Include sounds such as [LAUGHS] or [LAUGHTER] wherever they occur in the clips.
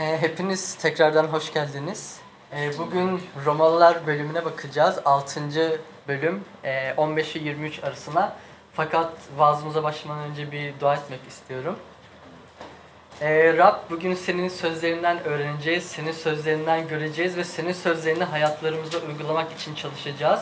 Ee, hepiniz tekrardan hoş geldiniz. Ee, bugün Romalılar bölümüne bakacağız. 6. bölüm e, 15 ile 23 arasına. Fakat vaazımıza başlamadan önce bir dua etmek istiyorum. Ee, Rab bugün senin sözlerinden öğreneceğiz, senin sözlerinden göreceğiz ve senin sözlerini hayatlarımızda uygulamak için çalışacağız.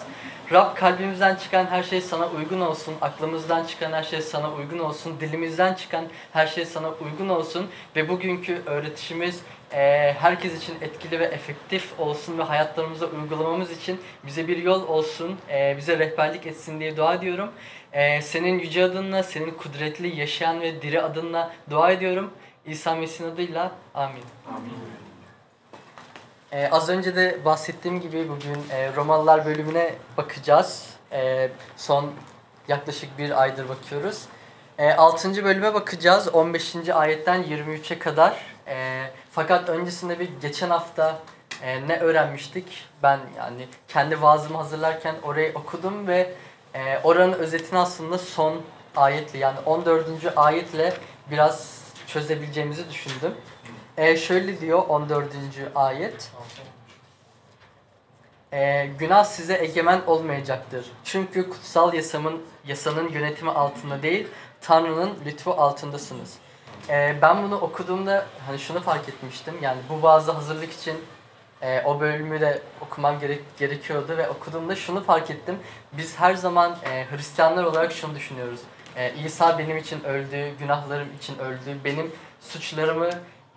Rab kalbimizden çıkan her şey sana uygun olsun, aklımızdan çıkan her şey sana uygun olsun, dilimizden çıkan her şey sana uygun olsun ve bugünkü öğretişimiz e, herkes için etkili ve efektif olsun ve hayatlarımızda uygulamamız için bize bir yol olsun, e, bize rehberlik etsin diye dua ediyorum. E, senin yüce adınla, senin kudretli, yaşayan ve diri adınla dua ediyorum. İsa Mesih'in adıyla amin. Ee, az önce de bahsettiğim gibi bugün e, Romalılar bölümüne bakacağız. E, son yaklaşık bir aydır bakıyoruz. E, 6. bölüme bakacağız 15. ayetten 23'e kadar. E, fakat öncesinde bir geçen hafta e, ne öğrenmiştik? Ben yani kendi vaazımı hazırlarken orayı okudum ve e, oranın özetini aslında son ayetle yani 14. ayetle biraz çözebileceğimizi düşündüm. E, şöyle diyor 14. ayet. E, günah size egemen olmayacaktır. Çünkü kutsal yasamın yasanın yönetimi altında değil, Tanrı'nın lütfu altındasınız. E, ben bunu okuduğumda hani şunu fark etmiştim. Yani bu vaazı hazırlık için e, o bölümü de okumam gerek, gerekiyordu ve okuduğumda şunu fark ettim. Biz her zaman e, Hristiyanlar olarak şunu düşünüyoruz. E, İsa benim için öldü, günahlarım için öldü, benim suçlarımı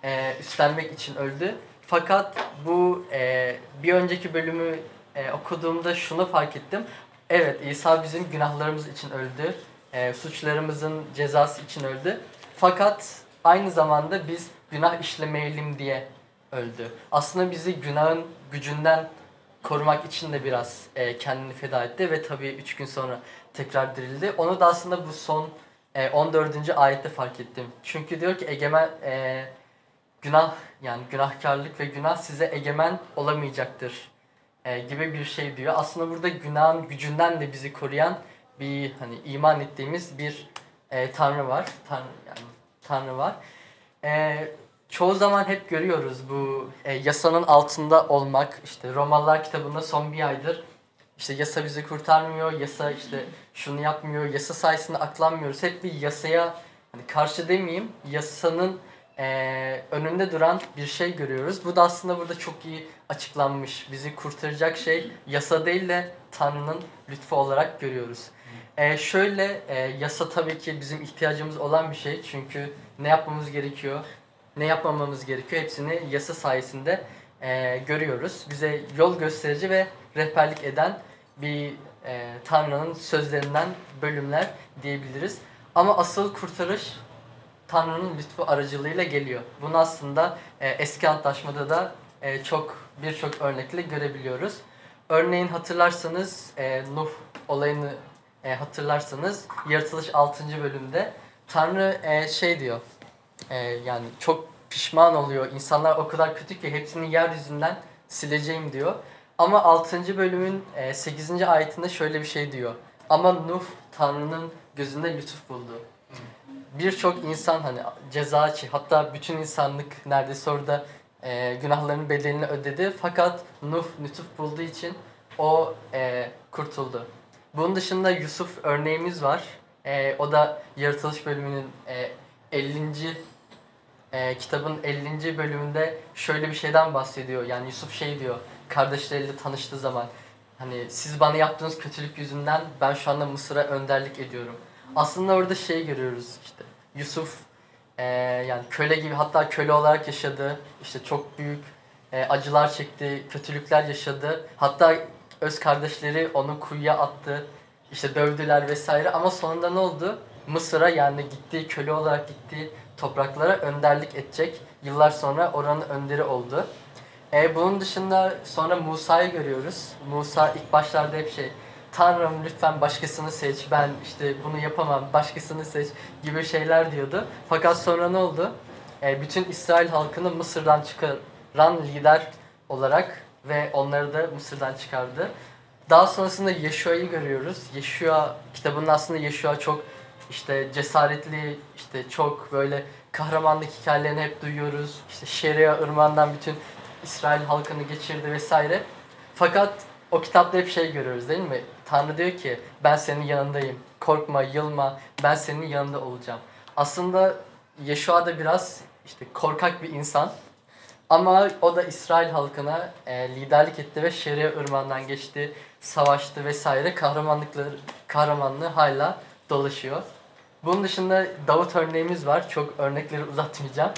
e, üstlenmek için öldü. Fakat bu e, bir önceki bölümü e, okuduğumda şunu fark ettim. Evet İsa bizim günahlarımız için öldü. E, suçlarımızın cezası için öldü. Fakat aynı zamanda biz günah işlemeyelim diye öldü. Aslında bizi günahın gücünden korumak için de biraz e, kendini feda etti ve tabii üç gün sonra tekrar dirildi. Onu da aslında bu son e, 14. ayette fark ettim. Çünkü diyor ki egemen e, günah yani günahkarlık ve günah size egemen olamayacaktır e, gibi bir şey diyor. Aslında burada günahın gücünden de bizi koruyan bir hani iman ettiğimiz bir e, tanrı var. Tanrı yani tanrı var. E, çoğu zaman hep görüyoruz bu e, yasanın altında olmak. İşte Romalılar kitabında son bir aydır işte yasa bizi kurtarmıyor, yasa işte şunu yapmıyor, yasa sayesinde aklanmıyoruz. Hep bir yasaya hani karşı demeyeyim, yasanın e, önünde duran bir şey görüyoruz. Bu da aslında burada çok iyi açıklanmış. Bizi kurtaracak şey yasa değil de Tanrı'nın lütfu olarak görüyoruz. E, şöyle e, yasa tabii ki bizim ihtiyacımız olan bir şey. Çünkü ne yapmamız gerekiyor, ne yapmamamız gerekiyor hepsini yasa sayesinde e, görüyoruz. Bize yol gösterici ve rehberlik eden bir e, Tanrı'nın sözlerinden bölümler diyebiliriz. Ama asıl kurtarış Tanrı'nın lütfu aracılığıyla geliyor. Bunu aslında e, eski antlaşmada da e, çok birçok örnekle görebiliyoruz. Örneğin hatırlarsanız e, Nuh olayını e, hatırlarsanız Yaratılış 6. bölümde Tanrı e, şey diyor e, yani çok pişman oluyor. İnsanlar o kadar kötü ki hepsini yeryüzünden sileceğim diyor. Ama 6. bölümün e, 8. ayetinde şöyle bir şey diyor. Ama Nuh Tanrı'nın gözünde lütuf buldu. Birçok insan hani ceza hatta bütün insanlık neredeyse orada e, günahlarının bedelini ödedi. Fakat Nuh lütuf bulduğu için o e, kurtuldu. Bunun dışında Yusuf örneğimiz var. E, o da yaratılış bölümünün e, 50. E, kitabın 50. bölümünde şöyle bir şeyden bahsediyor. Yani Yusuf şey diyor kardeşleriyle tanıştığı zaman hani siz bana yaptığınız kötülük yüzünden ben şu anda Mısır'a önderlik ediyorum. Aslında orada şey görüyoruz işte Yusuf e, yani köle gibi hatta köle olarak yaşadı. işte çok büyük e, acılar çekti, kötülükler yaşadı. Hatta öz kardeşleri onu kuyuya attı. işte dövdüler vesaire ama sonunda ne oldu? Mısır'a yani gittiği köle olarak gittiği topraklara önderlik edecek. Yıllar sonra oranın önderi oldu. E, bunun dışında sonra Musa'yı görüyoruz. Musa ilk başlarda hep şey Tanrım lütfen başkasını seç ben işte bunu yapamam başkasını seç gibi şeyler diyordu. Fakat sonra ne oldu? E, bütün İsrail halkını Mısır'dan çıkaran lider olarak ve onları da Mısır'dan çıkardı. Daha sonrasında Yeşua'yı görüyoruz. Yeşua kitabının aslında Yeşua çok işte cesaretli, işte çok böyle kahramanlık hikayelerini hep duyuyoruz. İşte Şeria ırmağından bütün İsrail halkını geçirdi vesaire. Fakat o kitapta hep şey görüyoruz değil mi? Tanrı diyor ki ben senin yanındayım. Korkma, yılma. Ben senin yanında olacağım. Aslında Yeşua da biraz işte korkak bir insan. Ama o da İsrail halkına e, liderlik etti ve Şeria ırmağından geçti, savaştı vesaire. Kahramanlıkları, kahramanlığı hala dolaşıyor. Bunun dışında Davut örneğimiz var. Çok örnekleri uzatmayacağım.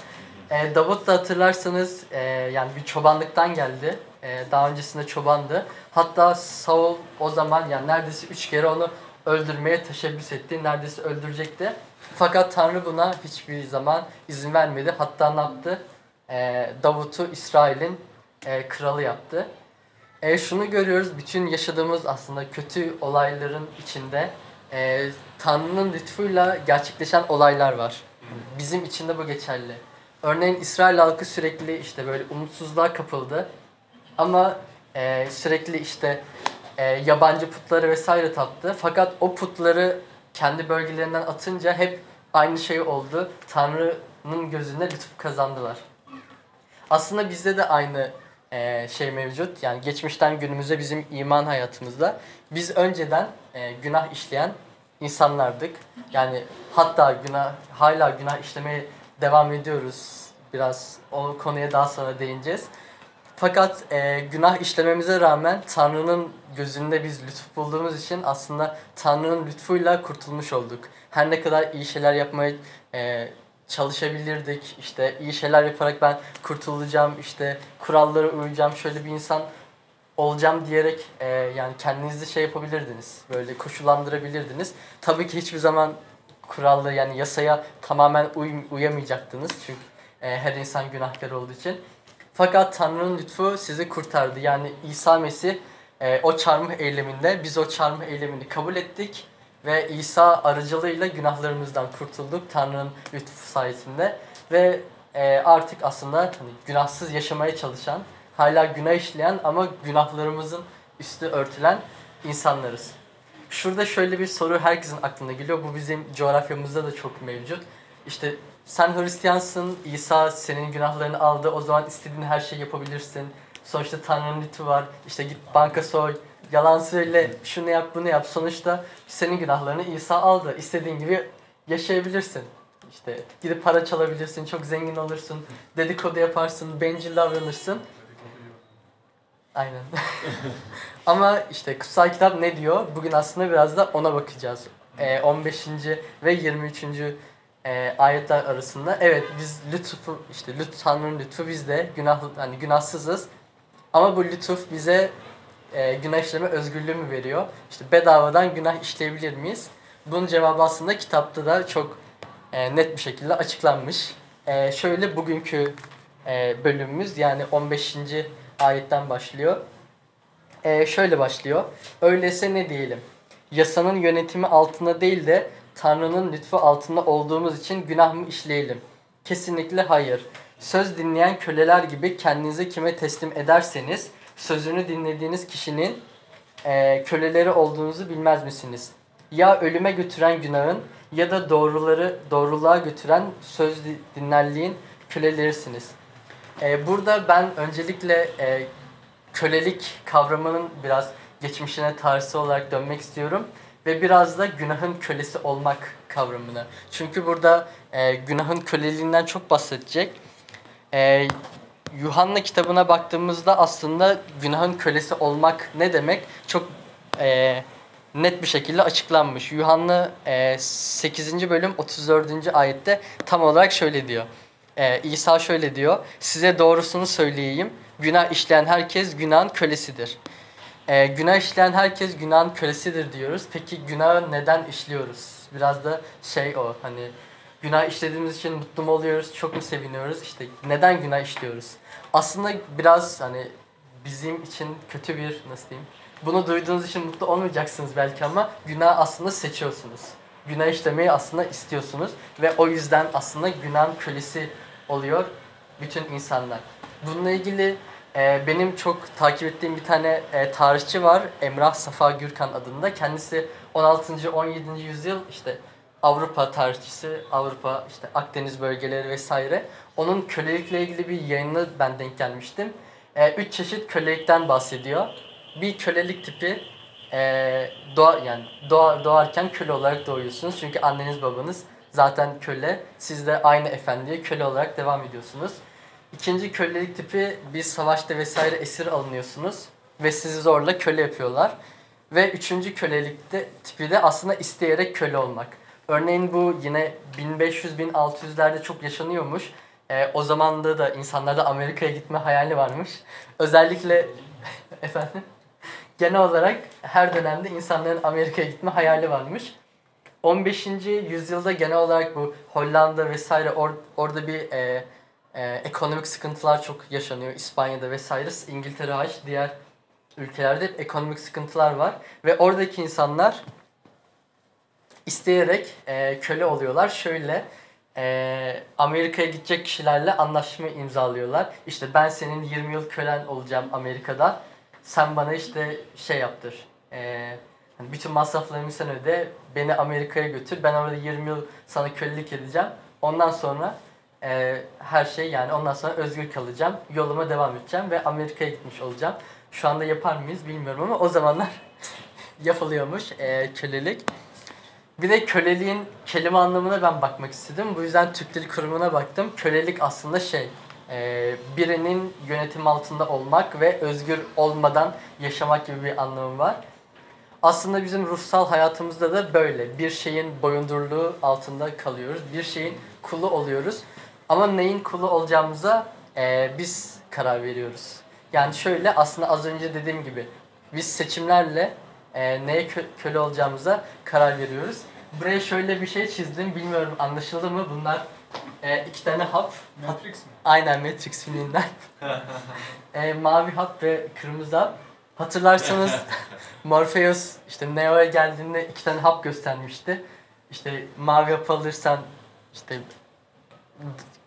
E, Davut da hatırlarsanız e, yani bir çobanlıktan geldi. E, daha öncesinde çobandı. Hatta Saul o zaman yani neredeyse üç kere onu öldürmeye teşebbüs etti. Neredeyse öldürecekti. Fakat Tanrı buna hiçbir zaman izin vermedi. Hatta ne yaptı? E, Davut'u İsrail'in e, kralı yaptı. E, şunu görüyoruz, bütün yaşadığımız aslında kötü olayların içinde e, Tanrı'nın lütfuyla gerçekleşen olaylar var. Bizim için de bu geçerli. Örneğin İsrail halkı sürekli işte böyle umutsuzluğa kapıldı. Ama e, sürekli işte e, yabancı putları vesaire taptı. Fakat o putları kendi bölgelerinden atınca hep aynı şey oldu. Tanrı'nın gözünde lütuf kazandılar. Aslında bizde de aynı e, şey mevcut. Yani geçmişten günümüze bizim iman hayatımızda. Biz önceden e, günah işleyen insanlardık. Yani hatta günah hala günah işlemeye devam ediyoruz. Biraz o konuya daha sonra değineceğiz. Fakat e, günah işlememize rağmen Tanrı'nın gözünde biz lütuf bulduğumuz için aslında Tanrı'nın lütfuyla kurtulmuş olduk. Her ne kadar iyi şeyler yapmaya e, çalışabilirdik. İşte iyi şeyler yaparak ben kurtulacağım, işte kurallara uyacağım, şöyle bir insan olacağım diyerek e, yani kendinizi şey yapabilirdiniz. Böyle koşullandırabilirdiniz. Tabii ki hiçbir zaman kurallı yani yasaya tamamen uy- uyamayacaktınız. Çünkü e, her insan günahkar olduğu için. Fakat Tanrı'nın lütfu sizi kurtardı. Yani İsa Mesih e, o çarmıh eyleminde biz o çarmıh eylemini kabul ettik ve İsa aracılığıyla günahlarımızdan kurtulduk Tanrı'nın lütfu sayesinde ve e, artık aslında hani günahsız yaşamaya çalışan, hala günah işleyen ama günahlarımızın üstü örtülen insanlarız. Şurada şöyle bir soru herkesin aklına geliyor. Bu bizim coğrafyamızda da çok mevcut. İşte sen Hristiyansın, İsa senin günahlarını aldı, o zaman istediğin her şeyi yapabilirsin. Sonuçta Tanrı'nın lütfu var. İşte git banka soy, yalan söyle, şunu yap, bunu yap. Sonuçta senin günahlarını İsa aldı. İstediğin gibi yaşayabilirsin. İşte gidip para çalabilirsin, çok zengin olursun, dedikodu yaparsın, bencil davranırsın. Aynen. [LAUGHS] Ama işte kutsal kitap ne diyor? Bugün aslında biraz da ona bakacağız. Ee, 15. ve 23. E, ayetler arasında. Evet biz lütfu işte lütf Tanrı'nın lütfu bizde günah hani günahsızız. Ama bu lütuf bize e, günah işleme özgürlüğü mü veriyor? İşte bedavadan günah işleyebilir miyiz? Bunun cevabı aslında kitapta da çok e, net bir şekilde açıklanmış. E, şöyle bugünkü e, bölümümüz yani 15. ayetten başlıyor. E, şöyle başlıyor. Öyleyse ne diyelim? Yasanın yönetimi altında değil de Tanrı'nın lütfu altında olduğumuz için günah mı işleyelim? Kesinlikle hayır. Söz dinleyen köleler gibi kendinizi kime teslim ederseniz sözünü dinlediğiniz kişinin e, köleleri olduğunuzu bilmez misiniz? Ya ölüme götüren günahın ya da doğruları doğruluğa götüren söz dinlerliğin kölelerisiniz. E, burada ben öncelikle e, kölelik kavramının biraz geçmişine tarihsel olarak dönmek istiyorum ve biraz da günahın kölesi olmak kavramını. Çünkü burada e, günahın köleliğinden çok bahsedecek. E, Yuhanna kitabına baktığımızda aslında günahın kölesi olmak ne demek çok e, net bir şekilde açıklanmış. Yuhanna e, 8. bölüm 34. ayette tam olarak şöyle diyor. E, İsa şöyle diyor. Size doğrusunu söyleyeyim. Günah işleyen herkes günahın kölesidir. E, günah işleyen herkes günahın kölesidir diyoruz. Peki günahı neden işliyoruz? Biraz da şey o hani günah işlediğimiz için mutlu mu oluyoruz, çok mu seviniyoruz? İşte neden günah işliyoruz? Aslında biraz hani bizim için kötü bir nasıl diyeyim? Bunu duyduğunuz için mutlu olmayacaksınız belki ama günah aslında seçiyorsunuz. Günah işlemeyi aslında istiyorsunuz ve o yüzden aslında günahın kölesi oluyor bütün insanlar. Bununla ilgili e, benim çok takip ettiğim bir tane e, tarihçi var. Emrah Safa Gürkan adında. Kendisi 16. 17. yüzyıl işte Avrupa tarihçisi, Avrupa işte Akdeniz bölgeleri vesaire. Onun kölelikle ilgili bir yayını ben denk gelmiştim. E, üç çeşit kölelikten bahsediyor. Bir kölelik tipi e, doğa yani doğa, doğarken köle olarak doğuyorsunuz. Çünkü anneniz babanız zaten köle. Siz de aynı efendiye köle olarak devam ediyorsunuz. İkinci kölelik tipi bir savaşta vesaire esir alınıyorsunuz ve sizi zorla köle yapıyorlar. Ve üçüncü kölelikte tipi de aslında isteyerek köle olmak. Örneğin bu yine 1500-1600'lerde çok yaşanıyormuş. Ee, o zamanda da insanlarda Amerika'ya gitme hayali varmış. Özellikle [LAUGHS] efendim genel olarak her dönemde insanların Amerika'ya gitme hayali varmış. 15. yüzyılda genel olarak bu Hollanda vesaire or, orada bir e, e, ekonomik sıkıntılar çok yaşanıyor. İspanya'da vesaire, İngiltere hariç diğer ülkelerde hep ekonomik sıkıntılar var. Ve oradaki insanlar isteyerek e, köle oluyorlar. Şöyle e, Amerika'ya gidecek kişilerle anlaşma imzalıyorlar. İşte ben senin 20 yıl kölen olacağım Amerika'da. Sen bana işte şey yaptır. E, hani bütün masraflarımı sen öde. Beni Amerika'ya götür. Ben orada 20 yıl sana kölelik edeceğim. Ondan sonra e, her şey yani ondan sonra özgür kalacağım. Yoluma devam edeceğim ve Amerika'ya gitmiş olacağım. Şu anda yapar mıyız bilmiyorum ama o zamanlar [LAUGHS] yapılıyormuş e, kölelik. Bir de köleliğin kelime anlamına ben bakmak istedim. Bu yüzden Türk Dil Kurumu'na baktım. Kölelik aslında şey, e, birinin yönetim altında olmak ve özgür olmadan yaşamak gibi bir anlamı var. Aslında bizim ruhsal hayatımızda da böyle. Bir şeyin boyundurluğu altında kalıyoruz. Bir şeyin kulu oluyoruz. Ama neyin kulu olacağımıza e, biz karar veriyoruz. Yani şöyle aslında az önce dediğim gibi biz seçimlerle e, neye kö- köle olacağımıza karar veriyoruz. Buraya şöyle bir şey çizdim. Bilmiyorum anlaşıldı mı? Bunlar e, iki tane hap. Matrix mi? Aynen Matrix filminden. [LAUGHS] e, mavi hap ve kırmızı hap. Hatırlarsanız [LAUGHS] Morpheus işte Neo'ya geldiğinde iki tane hap göstermişti. İşte mavi hap alırsan işte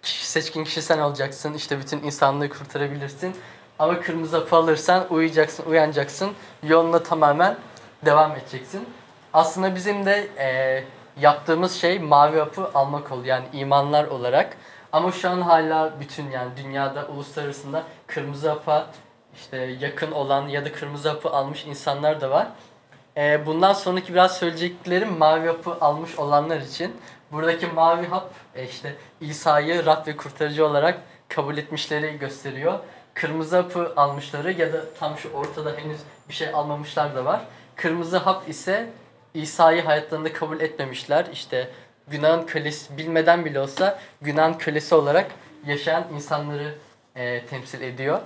seçkin kişi sen olacaksın. İşte bütün insanlığı kurtarabilirsin. Ama kırmızı hapı alırsan uyuyacaksın, uyanacaksın. Yoluna tamamen devam edeceksin. Aslında bizim de e, yaptığımız şey mavi hapı almak oldu. Yani imanlar olarak. Ama şu an hala bütün yani dünyada uluslararasında kırmızı hapa işte yakın olan ya da kırmızı hapı almış insanlar da var. E, bundan sonraki biraz söyleyeceklerim mavi hapı almış olanlar için. Buradaki mavi hap e, işte İsa'yı Rab ve kurtarıcı olarak kabul etmişleri gösteriyor. Kırmızı hapı almışları ya da tam şu ortada henüz bir şey almamışlar da var. Kırmızı hap ise İsa'yı hayatlarında kabul etmemişler. İşte günahın kölesi bilmeden bile olsa günahın kölesi olarak yaşayan insanları e, temsil ediyor.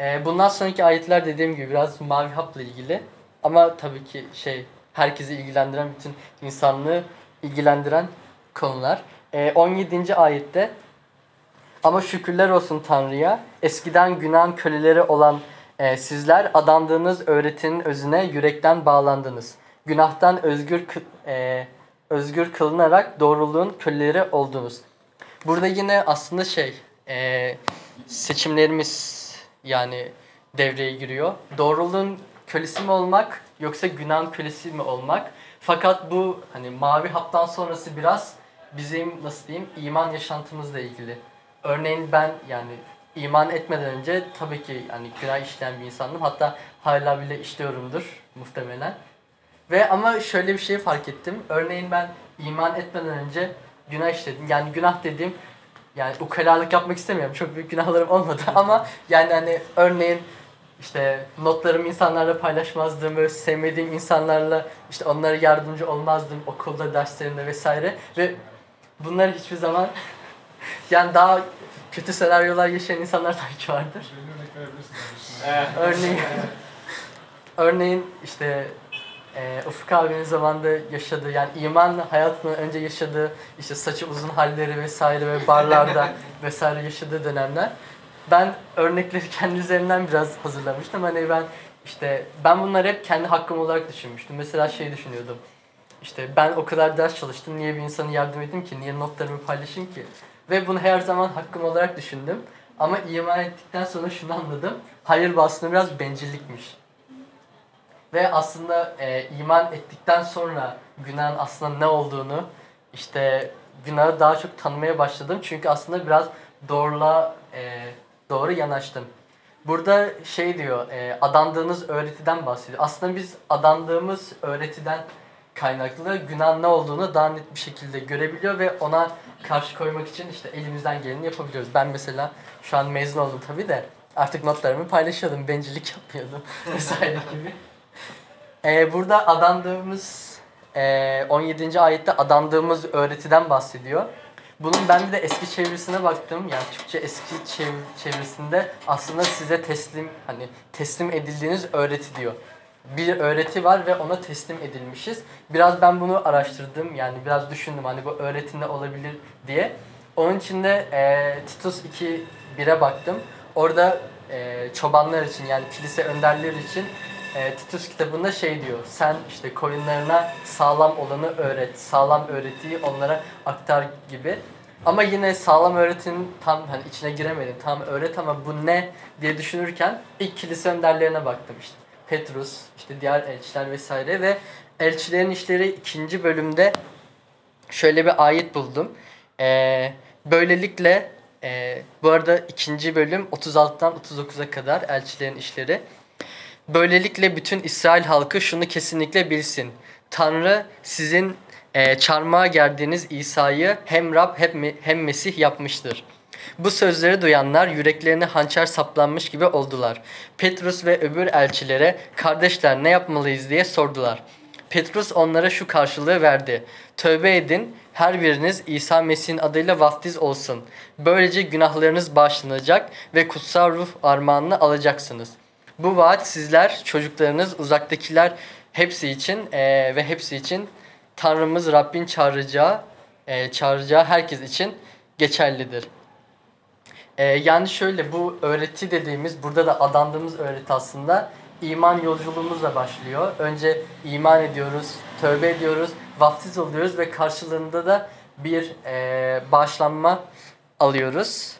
E, bundan sonraki ayetler dediğim gibi biraz mavi hapla ilgili. Ama tabii ki şey herkesi ilgilendiren bütün insanlığı ilgilendiren konular. E, 17. ayette ama şükürler olsun Tanrı'ya eskiden günahın köleleri olan e, sizler adandığınız öğretinin özüne yürekten bağlandınız. Günahtan özgür e, özgür kılınarak doğruluğun köleleri oldunuz. Burada yine aslında şey e, seçimlerimiz yani devreye giriyor. Doğruluğun kölesi mi olmak yoksa günahın kölesi mi olmak? Fakat bu hani mavi haptan sonrası biraz bizim nasıl diyeyim iman yaşantımızla ilgili. Örneğin ben yani iman etmeden önce tabii ki yani günah işleyen bir insandım. Hatta hala bile işliyorumdur muhtemelen. Ve ama şöyle bir şey fark ettim. Örneğin ben iman etmeden önce günah işledim. Yani günah dediğim yani ukalalık yapmak istemiyorum. Çok büyük günahlarım olmadı ama yani hani örneğin işte notlarımı insanlarla paylaşmazdım. Böyle sevmediğim insanlarla işte onlara yardımcı olmazdım okulda, derslerimde vesaire. Ve bunları hiçbir zaman [LAUGHS] yani daha kötü senaryolar yaşayan insanlar tabii ki vardır. Örneğin, örneğin işte e, Ufuk abinin zamanında yaşadığı yani iman hayatından önce yaşadığı işte saçı uzun halleri vesaire ve barlarda [LAUGHS] vesaire yaşadığı dönemler. Ben örnekleri kendi üzerimden biraz hazırlamıştım. Hani ben işte ben bunları hep kendi hakkım olarak düşünmüştüm. Mesela şey düşünüyordum. İşte ben o kadar ders çalıştım. Niye bir insana yardım edeyim ki? Niye notlarımı paylaşayım ki? Ve bunu her zaman hakkım olarak düşündüm. Ama iman ettikten sonra şunu anladım. Hayır bu aslında biraz bencillikmiş. Ve aslında e, iman ettikten sonra günahın aslında ne olduğunu işte günahı daha çok tanımaya başladım. Çünkü aslında biraz doğruluğa e, doğru yanaştım. Burada şey diyor, e, adandığınız öğretiden bahsediyor. Aslında biz adandığımız öğretiden kaynaklı günah ne olduğunu daha net bir şekilde görebiliyor ve ona karşı koymak için işte elimizden geleni yapabiliyoruz. Ben mesela şu an mezun oldum tabii de artık notlarımı paylaşıyordum, bencillik [LAUGHS] yapmıyordum vesaire gibi. E, burada adandığımız e, 17. ayette adandığımız öğretiden bahsediyor. Bunun ben de eski çevirisine baktım. Yani Türkçe eski çev- çevirisinde aslında size teslim hani teslim edildiğiniz öğreti diyor. Bir öğreti var ve ona teslim edilmişiz. Biraz ben bunu araştırdım. Yani biraz düşündüm hani bu öğreti ne olabilir diye. Onun için de e, Titus 2 1'e baktım. Orada e, çobanlar için yani kilise önderleri için e, Titus kitabında şey diyor. Sen işte koyunlarına sağlam olanı öğret. Sağlam öğretiyi onlara aktar gibi. Ama yine sağlam öğretinin tam hani içine giremedim. Tam öğret ama bu ne diye düşünürken ilk kilise önderlerine baktım işte. Petrus, işte diğer elçiler vesaire ve elçilerin işleri ikinci bölümde şöyle bir ayet buldum. Ee, böylelikle e, bu arada ikinci bölüm 36'dan 39'a kadar elçilerin işleri. Böylelikle bütün İsrail halkı şunu kesinlikle bilsin. Tanrı sizin e, çarmıha gerdiğiniz İsa'yı hem Rab hem, hem Mesih yapmıştır. Bu sözleri duyanlar yüreklerine hançer saplanmış gibi oldular. Petrus ve öbür elçilere kardeşler ne yapmalıyız diye sordular. Petrus onlara şu karşılığı verdi. Tövbe edin, her biriniz İsa Mesih'in adıyla vaftiz olsun. Böylece günahlarınız bağışlanacak ve kutsal ruh armağanını alacaksınız. Bu vaat sizler, çocuklarınız, uzaktakiler hepsi için eee, ve hepsi için Tanrımız Rabbin çağıracağı, eee, çağıracağı herkes için geçerlidir. Ee, yani şöyle bu öğreti dediğimiz burada da adandığımız öğreti aslında iman yolculuğumuzla başlıyor. Önce iman ediyoruz, tövbe ediyoruz, vaftiz oluyoruz ve karşılığında da bir e, bağışlanma alıyoruz.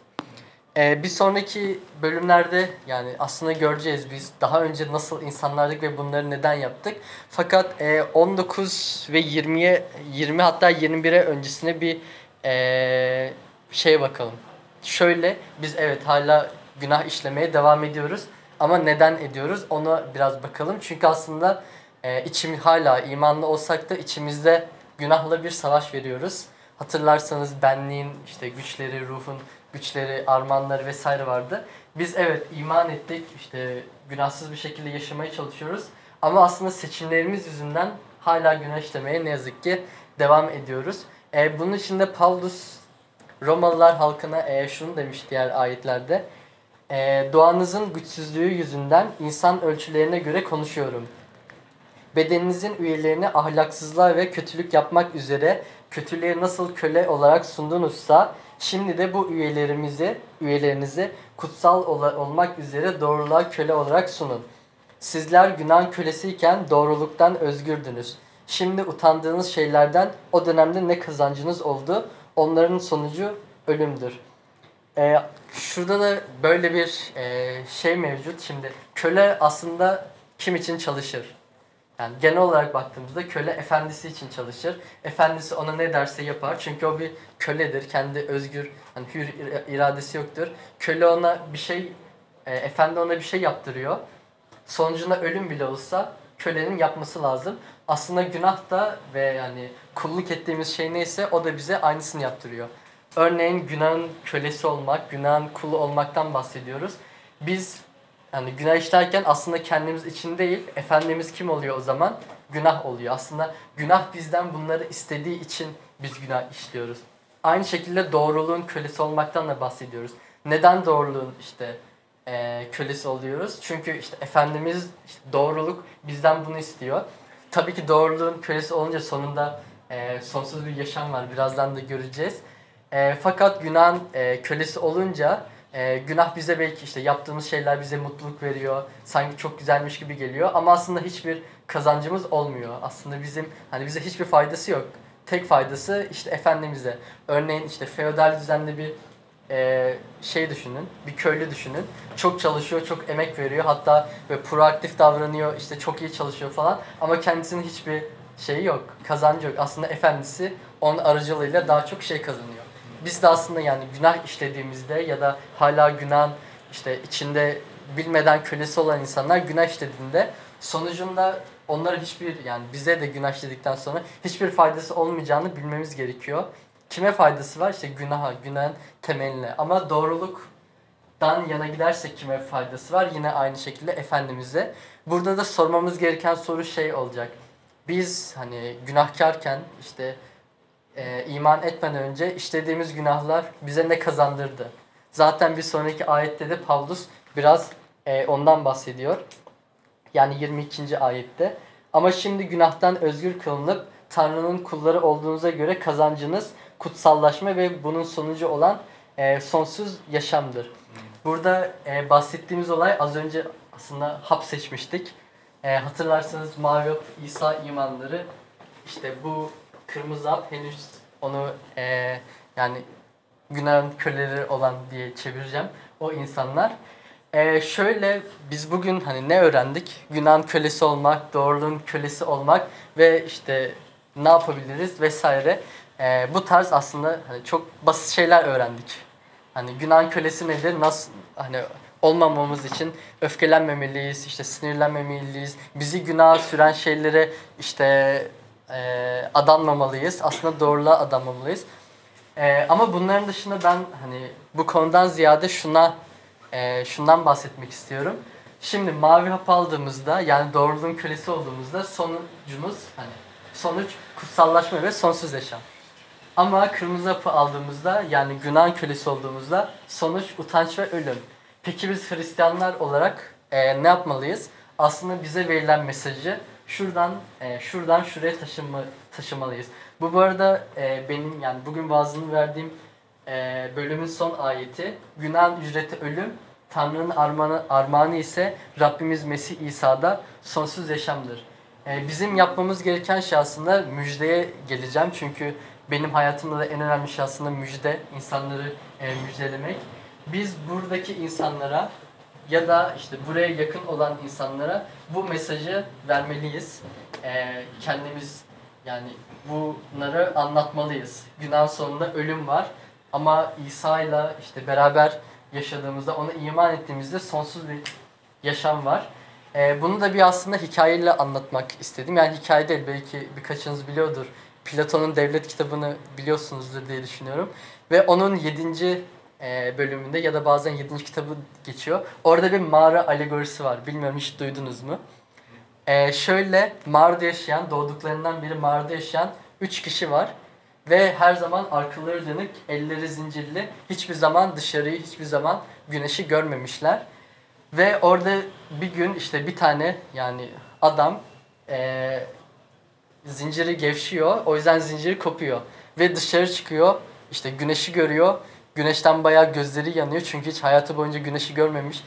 E, bir sonraki bölümlerde yani aslında göreceğiz biz daha önce nasıl insanlardık ve bunları neden yaptık. Fakat e, 19 ve 20'ye 20 hatta 21'e öncesine bir e, şeye bakalım. Şöyle biz evet hala günah işlemeye devam ediyoruz. Ama neden ediyoruz ona biraz bakalım. Çünkü aslında e, içim hala imanlı olsak da içimizde günahla bir savaş veriyoruz. Hatırlarsanız benliğin işte güçleri, ruhun güçleri, armağanları vesaire vardı. Biz evet iman ettik, işte günahsız bir şekilde yaşamaya çalışıyoruz. Ama aslında seçimlerimiz yüzünden hala günah işlemeye ne yazık ki devam ediyoruz. E, bunun için de Paulus Romalılar halkına e, şunu demiş diğer ayetlerde. E, doğanızın güçsüzlüğü yüzünden insan ölçülerine göre konuşuyorum. Bedeninizin üyelerini ahlaksızlığa ve kötülük yapmak üzere kötülüğe nasıl köle olarak sundunuzsa şimdi de bu üyelerimizi, üyelerinizi kutsal ola- olmak üzere doğruluğa köle olarak sunun. Sizler günah kölesiyken doğruluktan özgürdünüz. Şimdi utandığınız şeylerden o dönemde ne kazancınız oldu? Onların sonucu ölümdür. Ee, şurada da böyle bir e, şey mevcut. Şimdi köle aslında kim için çalışır? Yani genel olarak baktığımızda köle efendisi için çalışır. Efendisi ona ne derse yapar. Çünkü o bir köledir. Kendi özgür, hani hür ira- iradesi yoktur. Köle ona bir şey, e, efendi ona bir şey yaptırıyor. Sonucunda ölüm bile olsa kölenin yapması lazım. Aslında günah da ve yani kulluk ettiğimiz şey neyse o da bize aynısını yaptırıyor. Örneğin günahın kölesi olmak, günahın kulu olmaktan bahsediyoruz. Biz yani günah işlerken aslında kendimiz için değil, Efendimiz kim oluyor o zaman? Günah oluyor. Aslında günah bizden bunları istediği için biz günah işliyoruz. Aynı şekilde doğruluğun kölesi olmaktan da bahsediyoruz. Neden doğruluğun işte e, kölesi oluyoruz? Çünkü işte Efendimiz işte doğruluk bizden bunu istiyor. Tabii ki doğruluğun kölesi olunca sonunda e, sonsuz bir yaşam var. Birazdan da göreceğiz. E, fakat günahın e, kölesi olunca e, günah bize belki işte yaptığımız şeyler bize mutluluk veriyor. Sanki çok güzelmiş gibi geliyor ama aslında hiçbir kazancımız olmuyor. Aslında bizim hani bize hiçbir faydası yok. Tek faydası işte Efendimiz'e. Örneğin işte feodal düzende bir e, şey düşünün, bir köylü düşünün. Çok çalışıyor, çok emek veriyor. Hatta ve proaktif davranıyor, işte çok iyi çalışıyor falan. Ama kendisinin hiçbir şeyi yok, kazancı yok. Aslında efendisi onun aracılığıyla daha çok şey kazanıyor. Biz de aslında yani günah işlediğimizde ya da hala günah işte içinde bilmeden kölesi olan insanlar günah işlediğinde sonucunda onlara hiçbir yani bize de günah işledikten sonra hiçbir faydası olmayacağını bilmemiz gerekiyor. Kime faydası var? İşte günaha, günahın temeline. Ama doğruluktan yana gidersek kime faydası var? Yine aynı şekilde Efendimiz'e. Burada da sormamız gereken soru şey olacak. Biz hani günahkarken işte e, iman etmeden önce işlediğimiz günahlar bize ne kazandırdı? Zaten bir sonraki ayette de Pavlus biraz e, ondan bahsediyor. Yani 22. ayette. Ama şimdi günahtan özgür kılınıp Tanrı'nın kulları olduğunuza göre kazancınız kutsallaşma ve bunun sonucu olan e, sonsuz yaşamdır. Burada e, bahsettiğimiz olay az önce aslında hap seçmiştik. E, hatırlarsanız Mavi Hap, İsa imanları işte bu kırmızı hap henüz onu e, yani günahın köleleri olan diye çevireceğim. O insanlar. E, şöyle biz bugün hani ne öğrendik? Günahın kölesi olmak, doğruluğun kölesi olmak ve işte ne yapabiliriz vesaire. E, bu tarz aslında hani çok basit şeyler öğrendik. Hani günahın kölesi nedir? Nasıl hani olmamamız için öfkelenmemeliyiz, işte sinirlenmemeliyiz. Bizi günaha süren şeylere işte e, adanmamalıyız. Aslında doğruluğa adanmamalıyız. E, ama bunların dışında ben hani bu konudan ziyade şuna e, şundan bahsetmek istiyorum. Şimdi mavi hap aldığımızda yani doğruluğun kölesi olduğumuzda sonucumuz hani sonuç kutsallaşma ve sonsuz yaşam. Ama kırmızı hapı aldığımızda yani günah kölesi olduğumuzda sonuç utanç ve ölüm. Peki biz Hristiyanlar olarak e, ne yapmalıyız? Aslında bize verilen mesajı şuradan e, şuradan şuraya taşıma, taşımalıyız. Bu bu arada e, benim yani bugün vaazını verdiğim e, bölümün son ayeti. Günahın ücreti ölüm, Tanrı'nın armağanı, armağanı ise Rabbimiz Mesih İsa'da sonsuz yaşamdır. E, bizim yapmamız gereken şey aslında müjdeye geleceğim. Çünkü benim hayatımda da en önemli şey aslında müjde, insanları e, müjdelemek. Biz buradaki insanlara ya da işte buraya yakın olan insanlara bu mesajı vermeliyiz. E, kendimiz yani bunları anlatmalıyız. Günah sonunda ölüm var ama İsa ile işte beraber yaşadığımızda, ona iman ettiğimizde sonsuz bir yaşam var. E, bunu da bir aslında hikayeyle anlatmak istedim. Yani hikaye değil, belki birkaçınız biliyordur. Platon'un Devlet kitabını biliyorsunuzdur diye düşünüyorum. Ve onun 7. e, bölümünde ya da bazen 7. kitabı geçiyor. Orada bir mağara alegorisi var. Bilmiyorum hiç duydunuz mu? E, şöyle mağarada yaşayan, doğduklarından biri mağarada yaşayan 3 kişi var. Ve her zaman arkaları dönük, elleri zincirli. Hiçbir zaman dışarıyı, hiçbir zaman güneşi görmemişler. Ve orada bir gün işte bir tane yani adam e, zinciri gevşiyor. O yüzden zinciri kopuyor. Ve dışarı çıkıyor. işte güneşi görüyor. Güneşten bayağı gözleri yanıyor. Çünkü hiç hayatı boyunca güneşi görmemiş.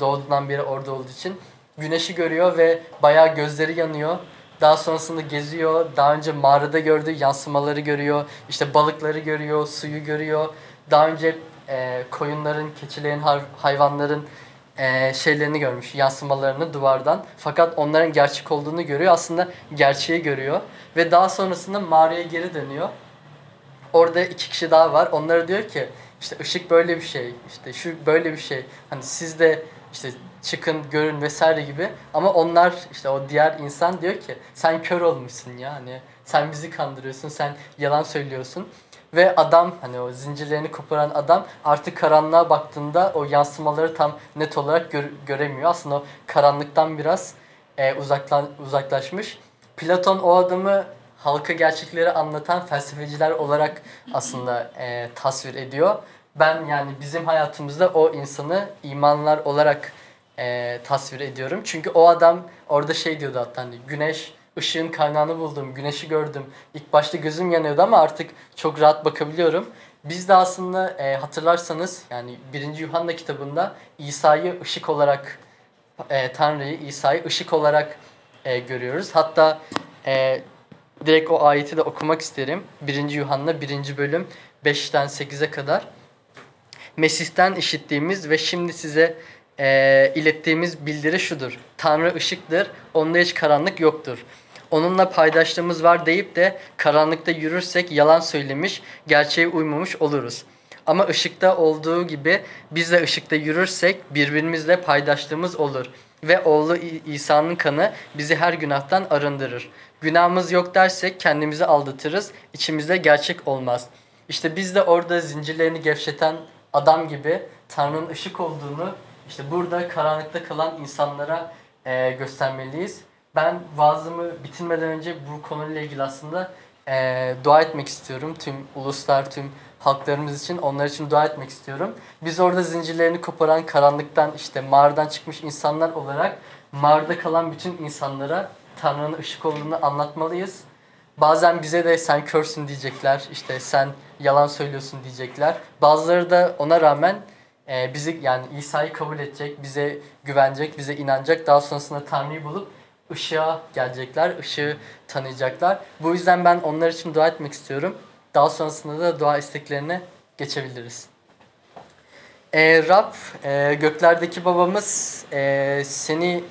Doğduğundan beri orada olduğu için. Güneşi görüyor ve bayağı gözleri yanıyor. Daha sonrasında geziyor. Daha önce mağarada gördüğü yansımaları görüyor. İşte balıkları görüyor, suyu görüyor. Daha önce e, koyunların, keçilerin, hayvanların e, şeylerini görmüş, yansımalarını duvardan. Fakat onların gerçek olduğunu görüyor. Aslında gerçeği görüyor. Ve daha sonrasında mağaraya geri dönüyor. Orada iki kişi daha var. Onlara diyor ki işte ışık böyle bir şey, işte şu böyle bir şey. Hani siz de işte çıkın, görün vesaire gibi. Ama onlar işte o diğer insan diyor ki sen kör olmuşsun ya. Hani sen bizi kandırıyorsun, sen yalan söylüyorsun. Ve adam hani o zincirlerini koparan adam artık karanlığa baktığında o yansımaları tam net olarak gör, göremiyor. Aslında o karanlıktan biraz e, uzaklan, uzaklaşmış. Platon o adamı halka gerçekleri anlatan felsefeciler olarak aslında e, tasvir ediyor. Ben yani bizim hayatımızda o insanı imanlar olarak e, tasvir ediyorum. Çünkü o adam orada şey diyordu hatta hani güneş ışığın kaynağını buldum, güneşi gördüm. İlk başta gözüm yanıyordu ama artık çok rahat bakabiliyorum. Biz de aslında e, hatırlarsanız yani 1. Yuhanna kitabında İsa'yı ışık olarak e, Tanrı'yı İsa'yı ışık olarak e, görüyoruz. Hatta e, direkt o ayeti de okumak isterim. 1. Yuhanna 1. bölüm 5'ten 8'e kadar. Mesih'ten işittiğimiz ve şimdi size e, ilettiğimiz bildiri şudur. Tanrı ışıktır, onda hiç karanlık yoktur. Onunla paydaşlığımız var deyip de karanlıkta yürürsek yalan söylemiş, gerçeğe uymamış oluruz. Ama ışıkta olduğu gibi biz de ışıkta yürürsek birbirimizle paydaşlığımız olur. Ve oğlu İsa'nın kanı bizi her günahtan arındırır. Günahımız yok dersek kendimizi aldatırız, içimizde gerçek olmaz. İşte biz de orada zincirlerini gevşeten adam gibi Tanrı'nın ışık olduğunu işte burada karanlıkta kalan insanlara e, göstermeliyiz. Ben vaazımı bitirmeden önce bu konuyla ilgili aslında e, dua etmek istiyorum. Tüm uluslar, tüm halklarımız için, onlar için dua etmek istiyorum. Biz orada zincirlerini koparan, karanlıktan, işte mağaradan çıkmış insanlar olarak mağarada kalan bütün insanlara Tanrı'nın ışık olduğunu anlatmalıyız. Bazen bize de sen körsün diyecekler, işte sen yalan söylüyorsun diyecekler. Bazıları da ona rağmen e, bizi yani İsa'yı kabul edecek, bize güvenecek, bize inanacak. Daha sonrasında Tanrı'yı bulup ışığa gelecekler, ışığı tanıyacaklar. Bu yüzden ben onlar için dua etmek istiyorum. Daha sonrasında da dua isteklerine geçebiliriz. E, Rab, e, göklerdeki babamız e, seni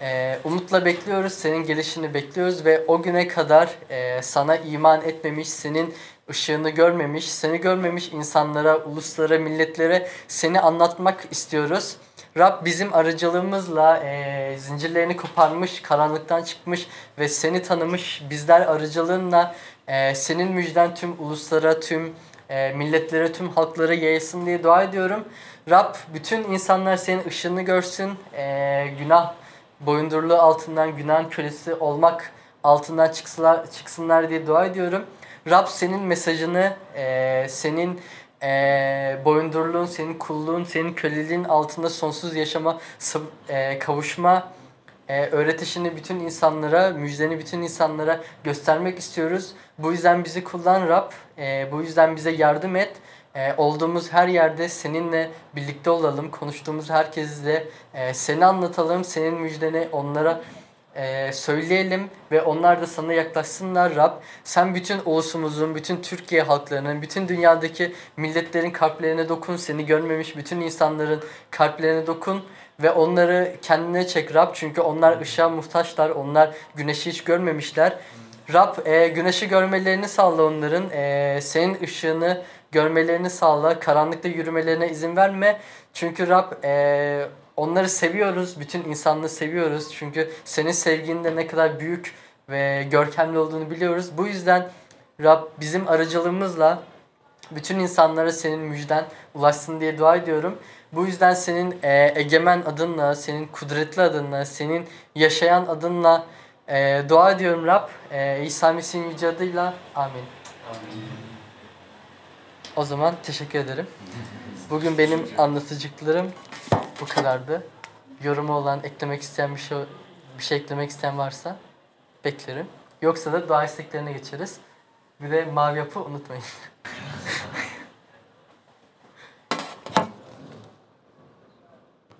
e, umutla bekliyoruz, senin gelişini bekliyoruz ve o güne kadar e, sana iman etmemiş, senin ışığını görmemiş, seni görmemiş insanlara, uluslara, milletlere seni anlatmak istiyoruz. Rab bizim aracılığımızla e, zincirlerini koparmış, karanlıktan çıkmış ve seni tanımış bizler aracılığınla e, senin müjden tüm uluslara, tüm e, milletlere, tüm halklara yayılsın diye dua ediyorum. Rab bütün insanlar senin ışığını görsün, e, günah boyundurluğu altından, günah kölesi olmak altından çıksınlar, çıksınlar diye dua ediyorum. Rab senin mesajını, e, senin e, boyundurluğun, senin kulluğun, senin köleliğin altında sonsuz yaşama, e, kavuşma e, öğretişini bütün insanlara, müjdeni bütün insanlara göstermek istiyoruz. Bu yüzden bizi kullan Rab, e, bu yüzden bize yardım et. E, olduğumuz her yerde seninle birlikte olalım, konuştuğumuz herkesle e, seni anlatalım, senin müjdeni onlara e, söyleyelim ve onlar da sana yaklaşsınlar Rab. Sen bütün ulusumuzun, bütün Türkiye halklarının, bütün dünyadaki milletlerin kalplerine dokun. Seni görmemiş bütün insanların kalplerine dokun ve onları kendine çek Rab. Çünkü onlar ışığa muhtaçlar. Onlar güneşi hiç görmemişler. Rab e, güneşi görmelerini sağla onların. E, senin ışığını görmelerini sağla. Karanlıkta yürümelerine izin verme. Çünkü Rab e, onları seviyoruz. Bütün insanlığı seviyoruz. Çünkü senin sevginin de ne kadar büyük ve görkemli olduğunu biliyoruz. Bu yüzden Rab bizim aracılığımızla bütün insanlara senin müjden ulaşsın diye dua ediyorum. Bu yüzden senin e, egemen adınla, senin kudretli adınla, senin yaşayan adınla e, dua ediyorum Rab. E, İsa Mesih'in yüce adıyla. Amin. O zaman teşekkür ederim. [LAUGHS] Bugün benim anlatıcıklarım bu kadardı. Yorumu olan, eklemek isteyen bir şey bir şey eklemek isteyen varsa beklerim. Yoksa da dua isteklerine geçeriz. Bir de mavi yapı unutmayın. [LAUGHS]